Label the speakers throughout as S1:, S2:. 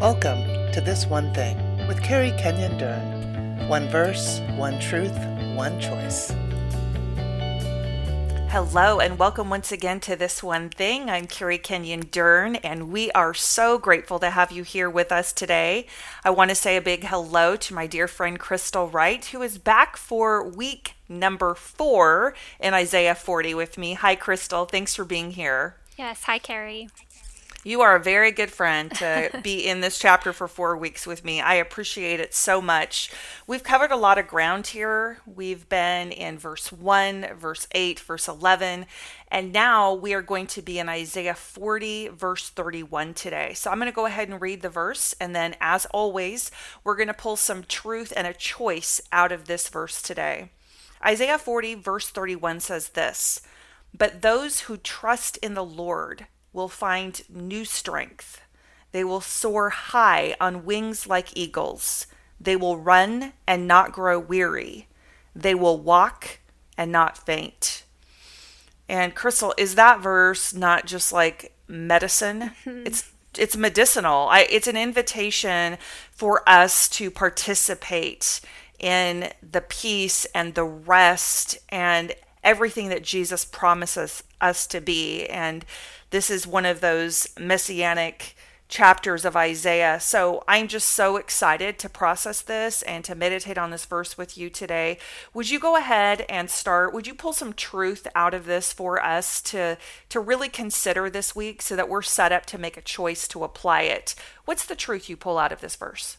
S1: Welcome to This One Thing with Carrie Kenyon Dern. One verse, one truth, one choice.
S2: Hello, and welcome once again to This One Thing. I'm Carrie Kenyon Dern, and we are so grateful to have you here with us today. I want to say a big hello to my dear friend Crystal Wright, who is back for week number four in Isaiah 40 with me. Hi, Crystal. Thanks for being here.
S3: Yes. Hi, Carrie.
S2: You are a very good friend to be in this chapter for four weeks with me. I appreciate it so much. We've covered a lot of ground here. We've been in verse 1, verse 8, verse 11, and now we are going to be in Isaiah 40, verse 31 today. So I'm going to go ahead and read the verse, and then, as always, we're going to pull some truth and a choice out of this verse today. Isaiah 40, verse 31 says this But those who trust in the Lord, will find new strength. They will soar high on wings like eagles. They will run and not grow weary. They will walk and not faint. And Crystal, is that verse not just like medicine? Mm-hmm. it's it's medicinal. I, it's an invitation for us to participate in the peace and the rest and everything that Jesus promises us to be. And this is one of those messianic chapters of Isaiah. So I'm just so excited to process this and to meditate on this verse with you today. Would you go ahead and start? Would you pull some truth out of this for us to to really consider this week so that we're set up to make a choice to apply it? What's the truth you pull out of this verse?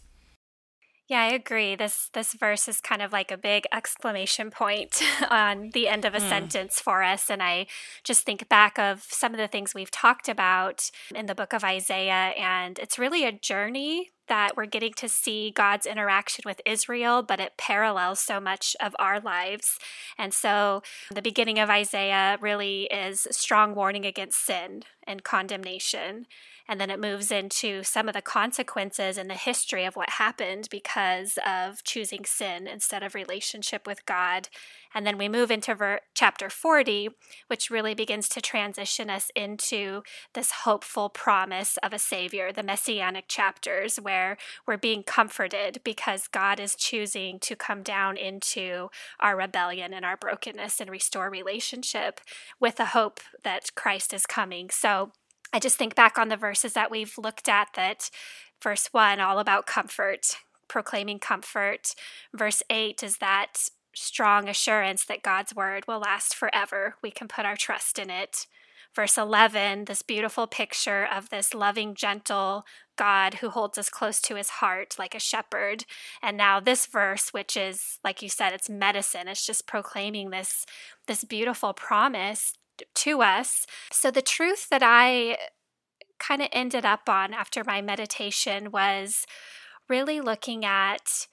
S3: Yeah, I agree. This this verse is kind of like a big exclamation point on the end of a mm. sentence for us and I just think back of some of the things we've talked about in the book of Isaiah and it's really a journey that we're getting to see God's interaction with Israel, but it parallels so much of our lives. And so the beginning of Isaiah really is strong warning against sin and condemnation. And then it moves into some of the consequences and the history of what happened because of choosing sin instead of relationship with God. And then we move into ver- chapter 40, which really begins to transition us into this hopeful promise of a Savior, the messianic chapters, where we're being comforted because God is choosing to come down into our rebellion and our brokenness and restore relationship with the hope that Christ is coming. So, I just think back on the verses that we've looked at that verse 1 all about comfort, proclaiming comfort. Verse 8 is that strong assurance that God's word will last forever. We can put our trust in it. Verse 11, this beautiful picture of this loving, gentle God who holds us close to his heart like a shepherd. And now this verse, which is, like you said, it's medicine. It's just proclaiming this, this beautiful promise to us. So, the truth that I kind of ended up on after my meditation was really looking at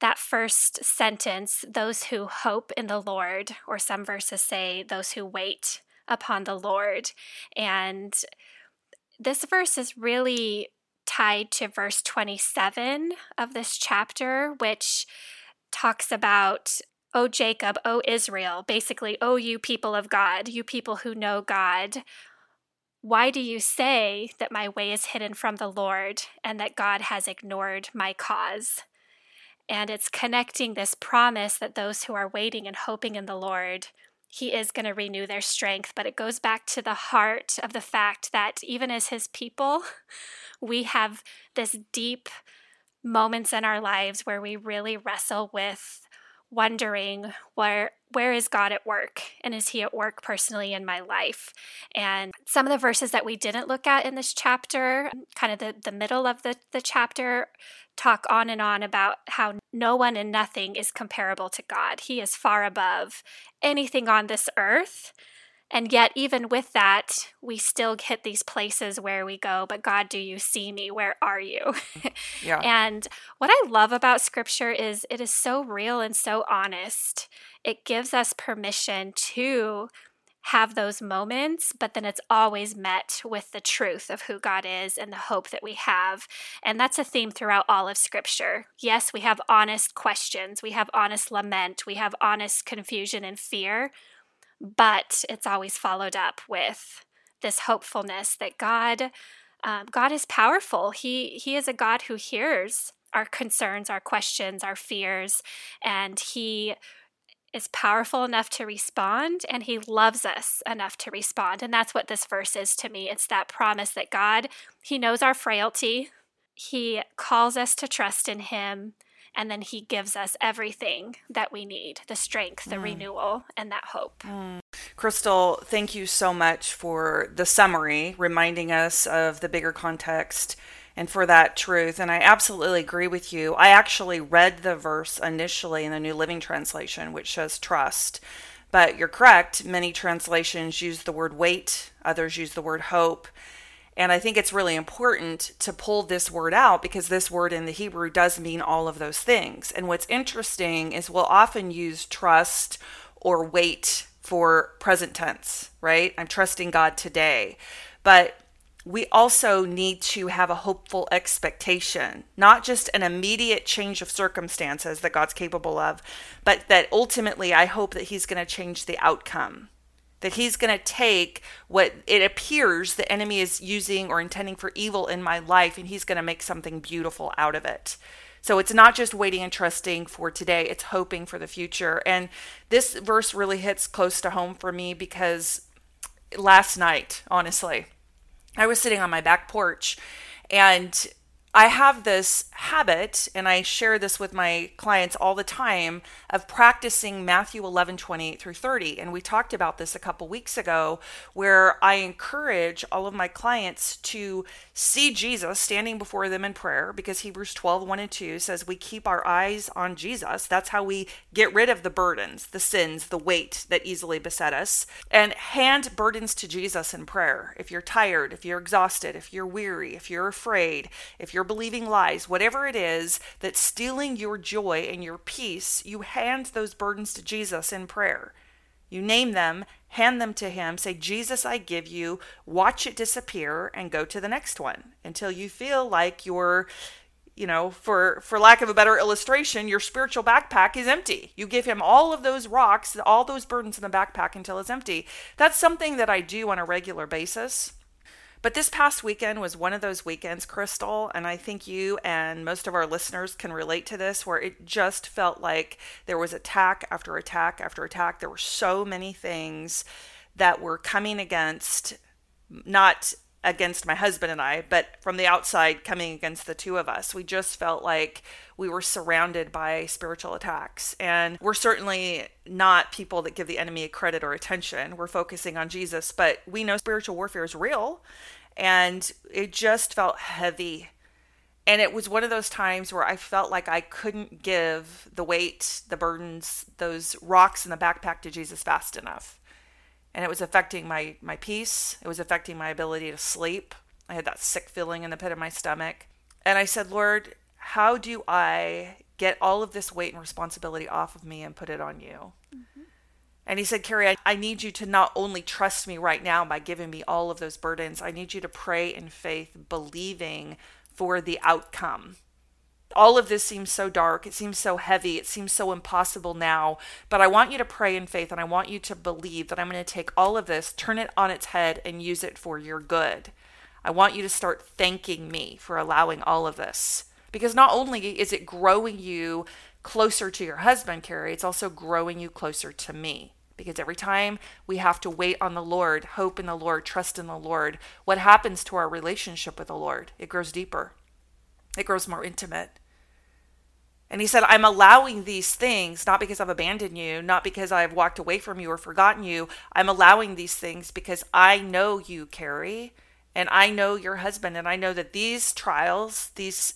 S3: that first sentence those who hope in the Lord, or some verses say those who wait upon the Lord. And this verse is really tied to verse 27 of this chapter, which talks about O Jacob, O Israel, basically, O you people of God, you people who know God, why do you say that my way is hidden from the Lord and that God has ignored my cause? And it's connecting this promise that those who are waiting and hoping in the Lord, He is going to renew their strength. But it goes back to the heart of the fact that even as His people, we have this deep moments in our lives where we really wrestle with wondering where where is God at work and is he at work personally in my life? And some of the verses that we didn't look at in this chapter, kind of the, the middle of the, the chapter, talk on and on about how no one and nothing is comparable to God. He is far above anything on this earth. And yet, even with that, we still hit these places where we go, but God, do you see me? Where are you? yeah. And what I love about scripture is it is so real and so honest. It gives us permission to have those moments, but then it's always met with the truth of who God is and the hope that we have. And that's a theme throughout all of Scripture. Yes, we have honest questions, we have honest lament, we have honest confusion and fear, but it's always followed up with this hopefulness that God um, God is powerful. He He is a God who hears our concerns, our questions, our fears, and He is powerful enough to respond and he loves us enough to respond. And that's what this verse is to me. It's that promise that God, he knows our frailty. He calls us to trust in him and then he gives us everything that we need the strength, the mm. renewal, and that hope. Mm.
S2: Crystal, thank you so much for the summary, reminding us of the bigger context and for that truth. And I absolutely agree with you. I actually read the verse initially in the New Living Translation, which says trust. But you're correct. Many translations use the word wait, others use the word hope. And I think it's really important to pull this word out because this word in the Hebrew does mean all of those things. And what's interesting is we'll often use trust or wait for present tense, right? I'm trusting God today. But we also need to have a hopeful expectation, not just an immediate change of circumstances that God's capable of, but that ultimately I hope that He's going to change the outcome that he's going to take what it appears the enemy is using or intending for evil in my life and he's going to make something beautiful out of it. So it's not just waiting and trusting for today, it's hoping for the future. And this verse really hits close to home for me because last night, honestly, I was sitting on my back porch and I have this habit, and I share this with my clients all the time, of practicing Matthew 11, 28 through 30. And we talked about this a couple weeks ago, where I encourage all of my clients to see Jesus standing before them in prayer, because Hebrews 12, 1 and 2 says we keep our eyes on Jesus. That's how we get rid of the burdens, the sins, the weight that easily beset us, and hand burdens to Jesus in prayer. If you're tired, if you're exhausted, if you're weary, if you're afraid, if you're you're believing lies, whatever it is that's stealing your joy and your peace, you hand those burdens to Jesus in prayer. You name them, hand them to Him, say, Jesus, I give you, watch it disappear, and go to the next one. Until you feel like you're you know for for lack of a better illustration your spiritual backpack is empty. You give him all of those rocks all those burdens in the backpack until it's empty. That's something that i do on a regular basis but this past weekend was one of those weekends, Crystal, and I think you and most of our listeners can relate to this, where it just felt like there was attack after attack after attack. There were so many things that were coming against, not against my husband and I, but from the outside coming against the two of us. We just felt like we were surrounded by spiritual attacks. And we're certainly not people that give the enemy credit or attention. We're focusing on Jesus, but we know spiritual warfare is real and it just felt heavy. And it was one of those times where I felt like I couldn't give the weight, the burdens, those rocks in the backpack to Jesus fast enough. And it was affecting my, my peace. It was affecting my ability to sleep. I had that sick feeling in the pit of my stomach. And I said, Lord, how do I get all of this weight and responsibility off of me and put it on you? Mm-hmm. And he said, Carrie, I, I need you to not only trust me right now by giving me all of those burdens, I need you to pray in faith, believing for the outcome. All of this seems so dark. It seems so heavy. It seems so impossible now. But I want you to pray in faith and I want you to believe that I'm going to take all of this, turn it on its head, and use it for your good. I want you to start thanking me for allowing all of this. Because not only is it growing you closer to your husband, Carrie, it's also growing you closer to me. Because every time we have to wait on the Lord, hope in the Lord, trust in the Lord, what happens to our relationship with the Lord? It grows deeper, it grows more intimate. And he said, I'm allowing these things not because I've abandoned you, not because I've walked away from you or forgotten you. I'm allowing these things because I know you, Carrie, and I know your husband, and I know that these trials, these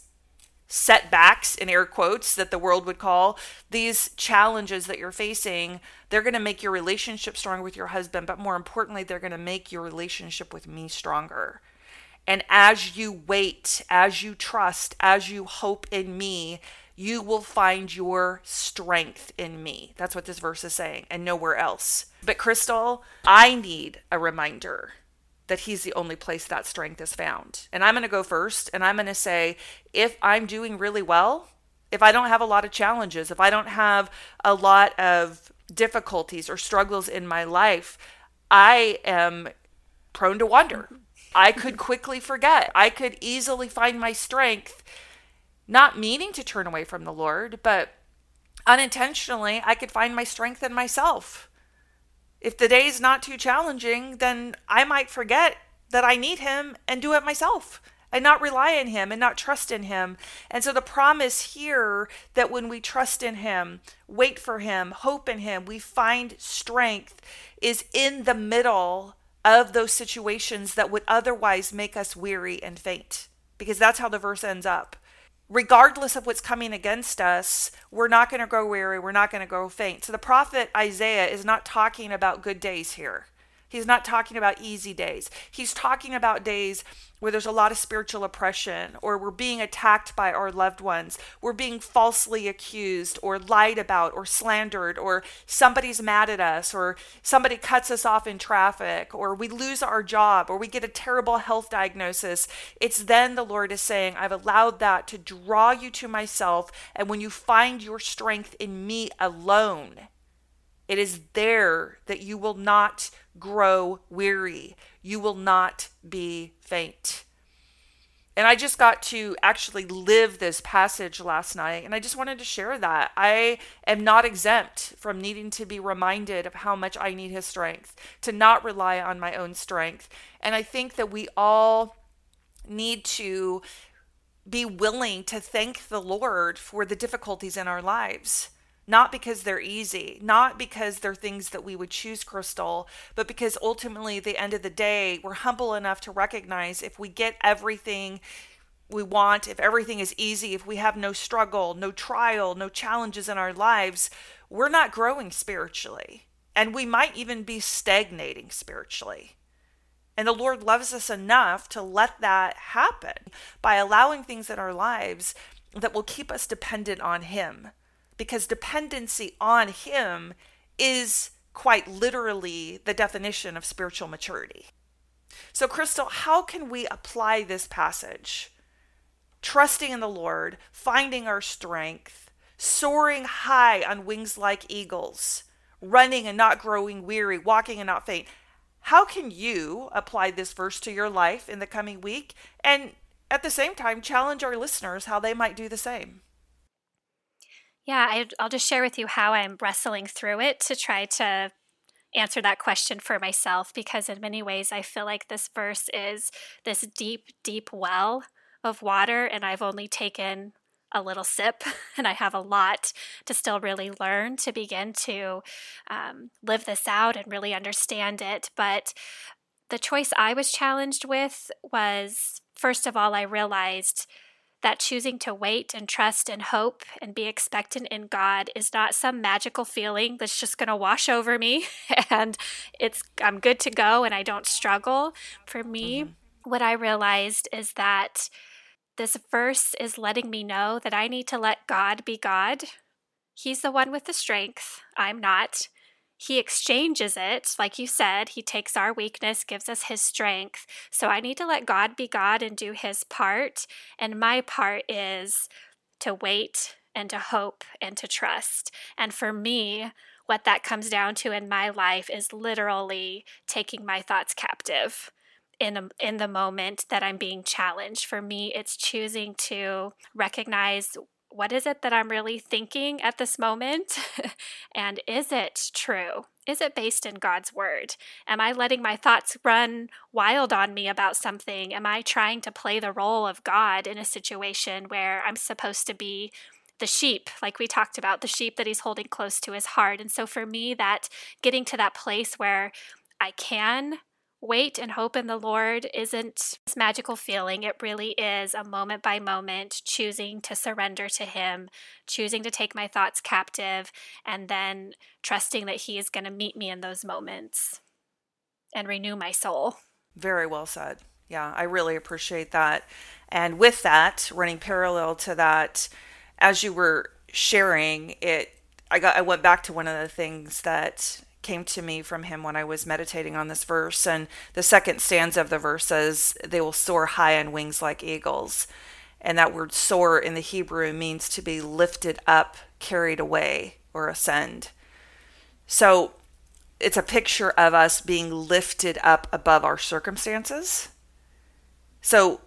S2: setbacks in air quotes that the world would call these challenges that you're facing they're going to make your relationship stronger with your husband but more importantly they're going to make your relationship with me stronger and as you wait as you trust as you hope in me you will find your strength in me that's what this verse is saying and nowhere else but crystal i need a reminder that he's the only place that strength is found. And I'm going to go first and I'm going to say if I'm doing really well, if I don't have a lot of challenges, if I don't have a lot of difficulties or struggles in my life, I am prone to wonder. I could quickly forget. I could easily find my strength, not meaning to turn away from the Lord, but unintentionally, I could find my strength in myself. If the day is not too challenging, then I might forget that I need Him and do it myself and not rely on him and not trust in him. And so the promise here that when we trust in him, wait for him, hope in him, we find strength is in the middle of those situations that would otherwise make us weary and faint. Because that's how the verse ends up. Regardless of what's coming against us, we're not going to grow weary, we're not going to grow faint. So the prophet Isaiah is not talking about good days here. He's not talking about easy days. He's talking about days where there's a lot of spiritual oppression, or we're being attacked by our loved ones, we're being falsely accused, or lied about, or slandered, or somebody's mad at us, or somebody cuts us off in traffic, or we lose our job, or we get a terrible health diagnosis. It's then the Lord is saying, I've allowed that to draw you to myself, and when you find your strength in me alone, it is there that you will not grow weary. You will not be faint. And I just got to actually live this passage last night, and I just wanted to share that. I am not exempt from needing to be reminded of how much I need His strength, to not rely on my own strength. And I think that we all need to be willing to thank the Lord for the difficulties in our lives not because they're easy, not because they're things that we would choose, Crystal, but because ultimately, at the end of the day, we're humble enough to recognize if we get everything we want, if everything is easy, if we have no struggle, no trial, no challenges in our lives, we're not growing spiritually. And we might even be stagnating spiritually. And the Lord loves us enough to let that happen by allowing things in our lives that will keep us dependent on Him because dependency on Him is quite literally the definition of spiritual maturity. So, Crystal, how can we apply this passage? Trusting in the Lord, finding our strength, soaring high on wings like eagles, running and not growing weary, walking and not faint. How can you apply this verse to your life in the coming week and at the same time challenge our listeners how they might do the same?
S3: Yeah, I, will just share with you how I'm wrestling through it to try to answer that question for myself because, in many ways, I feel like this verse is this deep, deep well of water, and I've only taken a little sip, and I have a lot to still really learn to begin to um, live this out and really understand it. But the choice I was challenged with was first of all, I realized that choosing to wait and trust and hope and be expectant in God is not some magical feeling that's just going to wash over me and it's I'm good to go and I don't struggle. For me, mm-hmm. what I realized is that this verse is letting me know that I need to let God be God. He's the one with the strength. I'm not. He exchanges it, like you said, he takes our weakness, gives us his strength. So I need to let God be God and do his part. And my part is to wait and to hope and to trust. And for me, what that comes down to in my life is literally taking my thoughts captive in a, in the moment that I'm being challenged. For me, it's choosing to recognize what is it that I'm really thinking at this moment? and is it true? Is it based in God's word? Am I letting my thoughts run wild on me about something? Am I trying to play the role of God in a situation where I'm supposed to be the sheep, like we talked about, the sheep that he's holding close to his heart? And so for me, that getting to that place where I can Wait and hope in the Lord isn't this magical feeling. It really is a moment by moment choosing to surrender to Him, choosing to take my thoughts captive, and then trusting that He is going to meet me in those moments and renew my soul.
S2: Very well said. Yeah, I really appreciate that. And with that, running parallel to that, as you were sharing it, I got I went back to one of the things that came to me from him when I was meditating on this verse. And the second stanza of the verse says, They will soar high on wings like eagles. And that word soar in the Hebrew means to be lifted up, carried away, or ascend. So it's a picture of us being lifted up above our circumstances So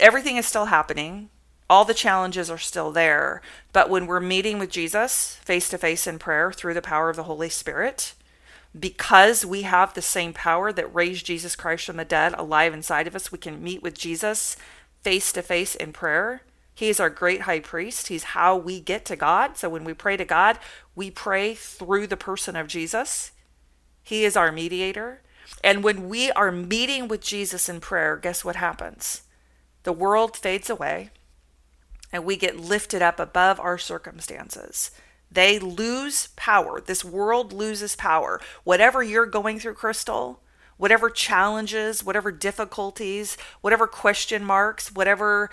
S2: everything is still happening. All the challenges are still there. But when we're meeting with Jesus face to face in prayer through the power of the Holy Spirit, because we have the same power that raised Jesus Christ from the dead alive inside of us, we can meet with Jesus face to face in prayer. He is our great high priest. He's how we get to God. So when we pray to God, we pray through the person of Jesus. He is our mediator. And when we are meeting with Jesus in prayer, guess what happens? The world fades away and we get lifted up above our circumstances. They lose power. This world loses power. Whatever you're going through, Crystal, whatever challenges, whatever difficulties, whatever question marks, whatever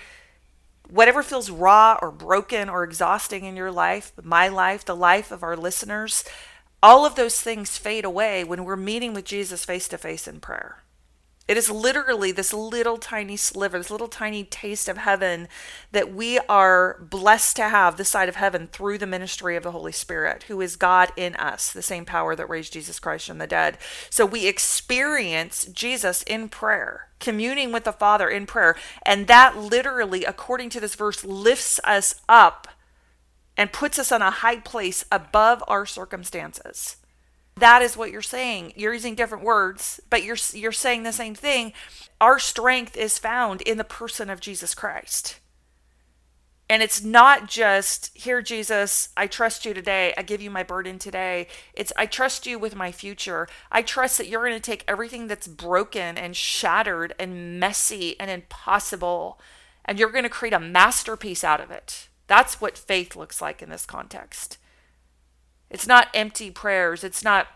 S2: whatever feels raw or broken or exhausting in your life, my life, the life of our listeners, all of those things fade away when we're meeting with Jesus face to face in prayer. It is literally this little tiny sliver, this little tiny taste of heaven that we are blessed to have this side of heaven through the ministry of the Holy Spirit, who is God in us, the same power that raised Jesus Christ from the dead. So we experience Jesus in prayer, communing with the Father in prayer. And that literally, according to this verse, lifts us up and puts us on a high place above our circumstances that is what you're saying. You're using different words, but you're you're saying the same thing. Our strength is found in the person of Jesus Christ. And it's not just, here, Jesus, I trust you today. I give you my burden today. It's, I trust you with my future. I trust that you're going to take everything that's broken and shattered and messy and impossible, and you're going to create a masterpiece out of it. That's what faith looks like in this context. It's not empty prayers. It's not,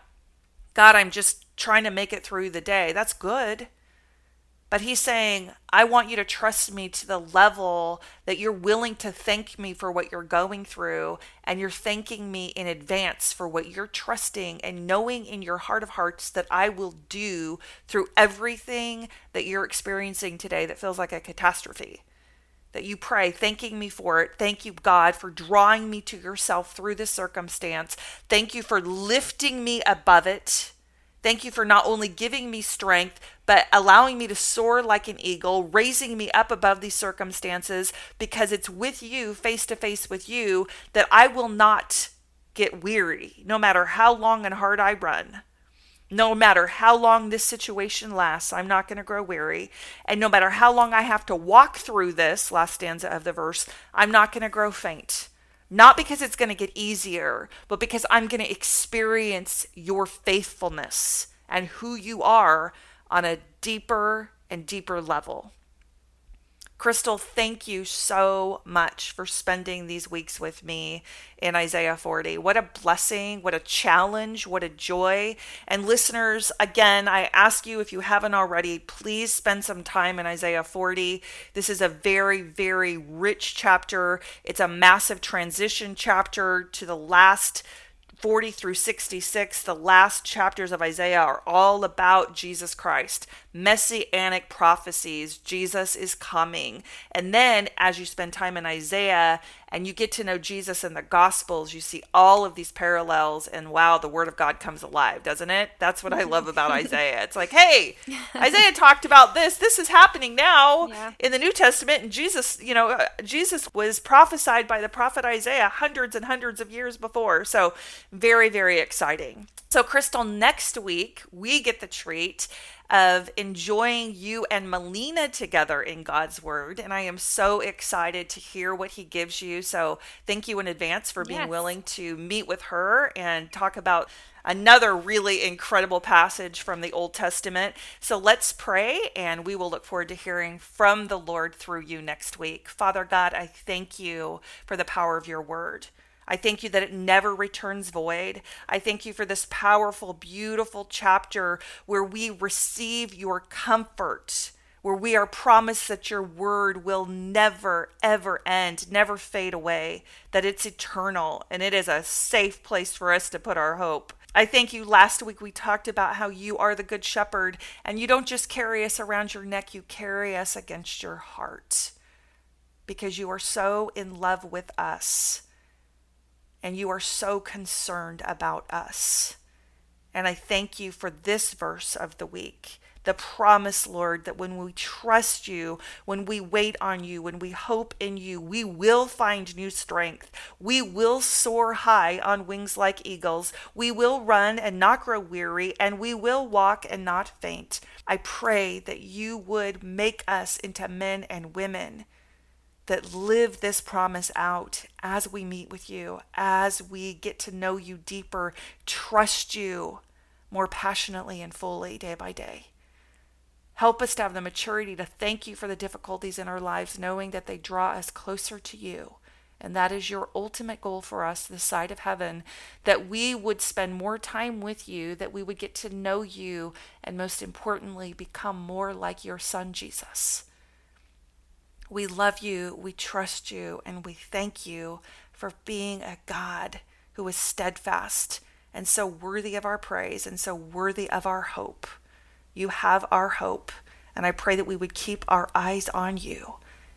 S2: God, I'm just trying to make it through the day. That's good. But he's saying, I want you to trust me to the level that you're willing to thank me for what you're going through. And you're thanking me in advance for what you're trusting and knowing in your heart of hearts that I will do through everything that you're experiencing today that feels like a catastrophe that you pray, thanking me for it. Thank you, God, for drawing me to yourself through this circumstance. Thank you for lifting me above it. Thank you for not only giving me strength, but allowing me to soar like an eagle, raising me up above these circumstances because it's with you, face to face with you, that I will not get weary, no matter how long and hard I run. No matter how long this situation lasts, I'm not going to grow weary. And no matter how long I have to walk through this, last stanza of the verse, I'm not going to grow faint. Not because it's going to get easier, but because I'm going to experience your faithfulness and who you are on a deeper and deeper level. Crystal, thank you so much for spending these weeks with me in Isaiah 40. What a blessing, what a challenge, what a joy. And listeners, again, I ask you if you haven't already, please spend some time in Isaiah 40. This is a very, very rich chapter. It's a massive transition chapter to the last 40 through 66, the last chapters of Isaiah are all about Jesus Christ, messianic prophecies. Jesus is coming. And then as you spend time in Isaiah and you get to know Jesus in the Gospels, you see all of these parallels, and wow, the Word of God comes alive, doesn't it? That's what I love about Isaiah. It's like, hey, Isaiah talked about this. This is happening now yeah. in the New Testament, and Jesus, you know, uh, Jesus was prophesied by the prophet Isaiah hundreds and hundreds of years before. So, very, very exciting. So, Crystal, next week we get the treat of enjoying you and Melina together in God's Word. And I am so excited to hear what He gives you. So thank you in advance for being yes. willing to meet with her and talk about another really incredible passage from the Old Testament. So let's pray, and we will look forward to hearing from the Lord through you next week. Father God, I thank you for the power of your word. I thank you that it never returns void. I thank you for this powerful, beautiful chapter where we receive your comfort, where we are promised that your word will never, ever end, never fade away, that it's eternal, and it is a safe place for us to put our hope. I thank you. Last week we talked about how you are the good shepherd, and you don't just carry us around your neck, you carry us against your heart because you are so in love with us and you are so concerned about us. And I thank you for this verse of the week the promise, Lord, that when we trust you, when we wait on you, when we hope in you, we will find new strength. We will soar high on wings like eagles. We will run and not grow weary, and we will walk and not faint. I pray that you would make us into men and women that live this promise out as we meet with you, as we get to know you deeper, trust you more passionately and fully day by day. Help us to have the maturity to thank you for the difficulties in our lives, knowing that they draw us closer to you. And that is your ultimate goal for us, this side of heaven, that we would spend more time with you, that we would get to know you, and most importantly, become more like your son, Jesus. We love you, we trust you, and we thank you for being a God who is steadfast and so worthy of our praise and so worthy of our hope. You have our hope, and I pray that we would keep our eyes on you.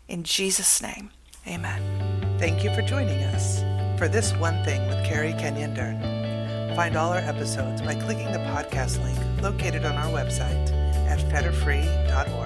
S2: In Jesus' name, amen.
S1: Thank you for joining us for This One Thing with Carrie Kenyon Dern. Find all our episodes by clicking the podcast link located on our website at fetterfree.org.